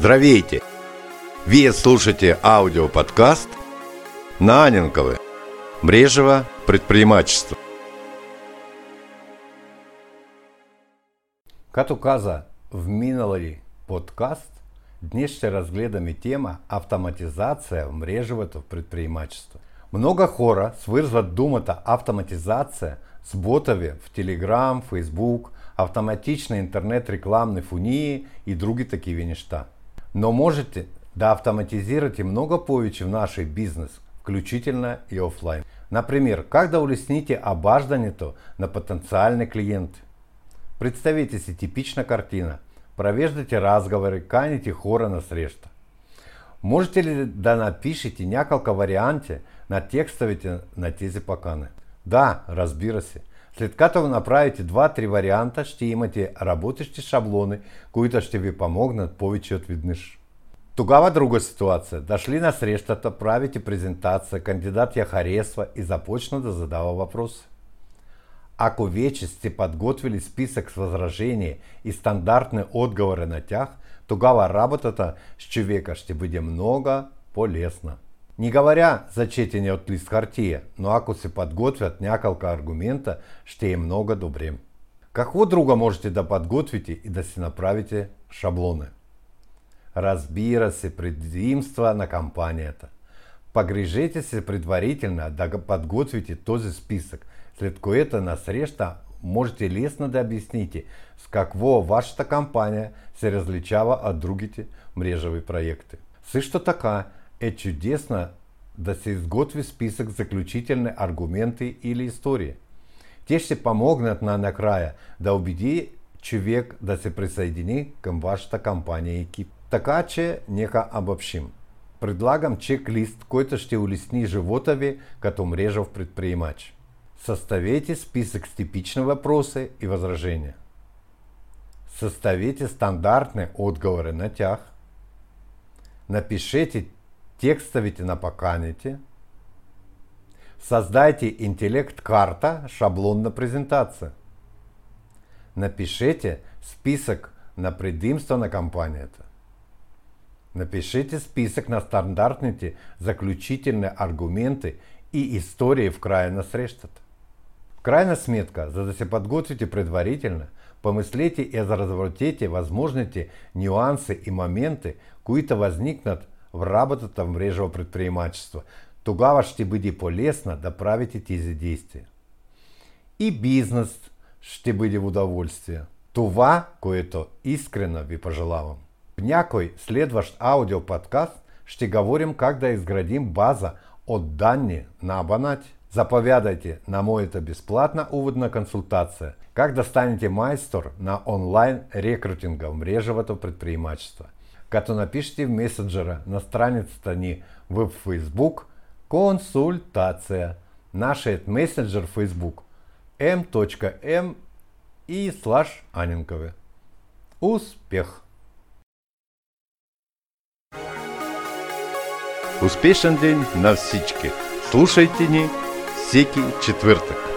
Здравейте! Вы слушаете аудиоподкаст на Аненкове. Брежево предпринимательство. Като каза в миналий подкаст, днес ще разгледаме тема автоматизация в мрежовото предпринимачество. Много хора свързват думата автоматизация с ботове в Telegram, Facebook, автоматична интернет рекламни фунии и други такива неща. Но можете да автоматизирате много повече в нашей бизнес, включительно и офлайн. Например, как да улесните обаждането на потенциальные клиенты. Представите си типична картина. Провеждате разговори, каните хора на среща. Можете ли да напишете няколко варианти на текстовете на тези покани? Да, разбира. След като направите 2-3 варианта, ще имате работещи шаблони, които ще ви помогнат повече от веднъж. Тогава друга ситуация. Дошли на срещата, правите презентация, кандидат я харесва и започна да задава въпроси. Ако вече сте подготвили списък с възражения и стандартни отговори на тях, тогава работата с човека ще бъде много по-лесна. Не говоря за четение от лист хартия, но ако се подготвят няколко аргумента, ще е много добре. Какво друго можете да подготвите и да си направите шаблони? Разбира се, предимства на кампанията. Погрежете се предварително да подготвите този списък, след което на среща можете лесно да обясните с какво вашата кампания се различава от другите мрежови проекти. Също така е чудесно да се изготви списък заключителни аргументи или истории. Те ще помогнат на накрая да убеди човек да се присъедини към вашата кампания и екип. Така че нека обобщим. Предлагам чек-лист, който ще улесни живота ви като мрежов предприемач. Съставете списък с типични въпроси и възражения. Съставете стандартни отговори на тях. Напишете текстовите на поканите. Создайте интеллект-карта, шаблон на презентация. Напишите список на предимства на компанията. Напишите список на стандартните заключительные аргументы и истории в края на срещата. Крайна сметка, за да се подготвите предварительно, помыслите и разработите возможните нюансы и моменты, които возникнат в работата в мрежово предпринимачество. Тогава ще бъде полезно да правите тези действия. И бизнес ще бъде в удовольствие. Това, което искрено ви пожелавам. В някой следващ аудиоподкаст ще говорим как да изградим база от данни на абонати. Заповядайте на моята безплатна уводна консультация как да станете майстор на онлайн рекрутинга в мрежовото предпринимачество. Като напишите в месенджера на страницата ни в Facebook консультация. Нашият месенджер в Facebook m.m и слаш Аненкове. Успех! Успешен день на всички! Слушайте ни всеки четвъртък.